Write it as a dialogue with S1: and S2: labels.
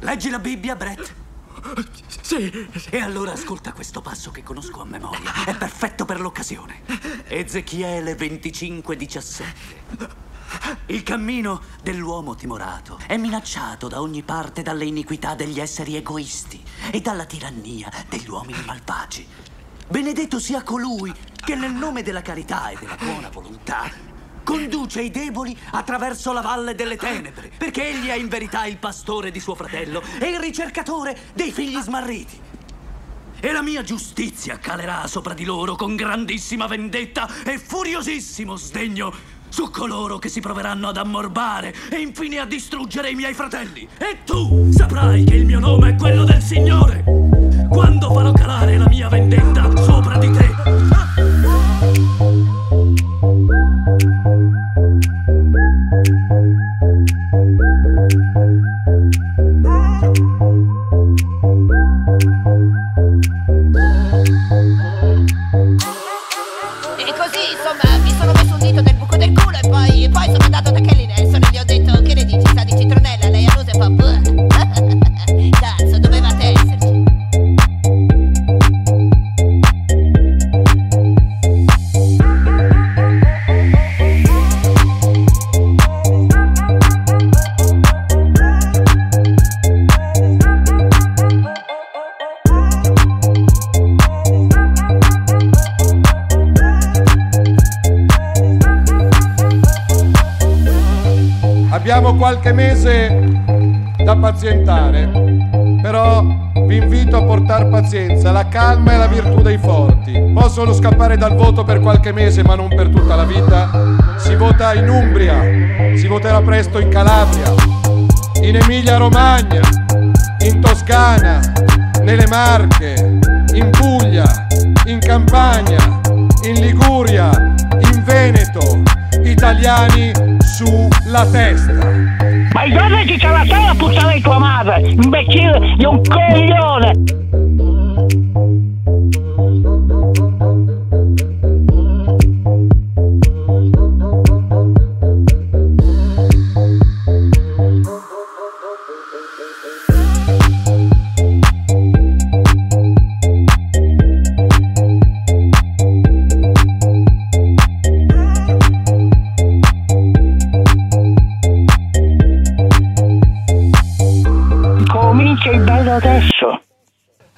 S1: Leggi la Bibbia, Brett?
S2: Sì,
S1: E allora ascolta questo passo che conosco a memoria. È perfetto per l'occasione. Ezechiele 25:17. Il cammino dell'uomo timorato è minacciato da ogni parte dalle iniquità degli esseri egoisti e dalla tirannia degli uomini malvagi. Benedetto sia colui che nel nome della carità e della buona volontà conduce i deboli attraverso la valle delle tenebre, perché egli è in verità il pastore di suo fratello e il ricercatore dei figli smarriti. E la mia giustizia calerà sopra di loro con grandissima vendetta e furiosissimo sdegno su coloro che si proveranno ad ammorbare e infine a distruggere i miei fratelli. E tu saprai che il mio nome è quello del Signore.
S3: E così, insomma, mi sono
S4: Abbiamo qualche mese da pazientare, però vi invito a portare pazienza, la calma è la virtù dei forti. Possono scappare dal voto per qualche mese, ma non per tutta la vita. Si vota in Umbria, si voterà presto in Calabria, in Emilia Romagna, in Toscana, nelle Marche, in Puglia, in Campania, in Liguria, in Veneto, italiani sulla testa.
S5: Ma dove che c'è la sala a puttana di tua madre? Imbecille di un coglione! minchia è bello adesso?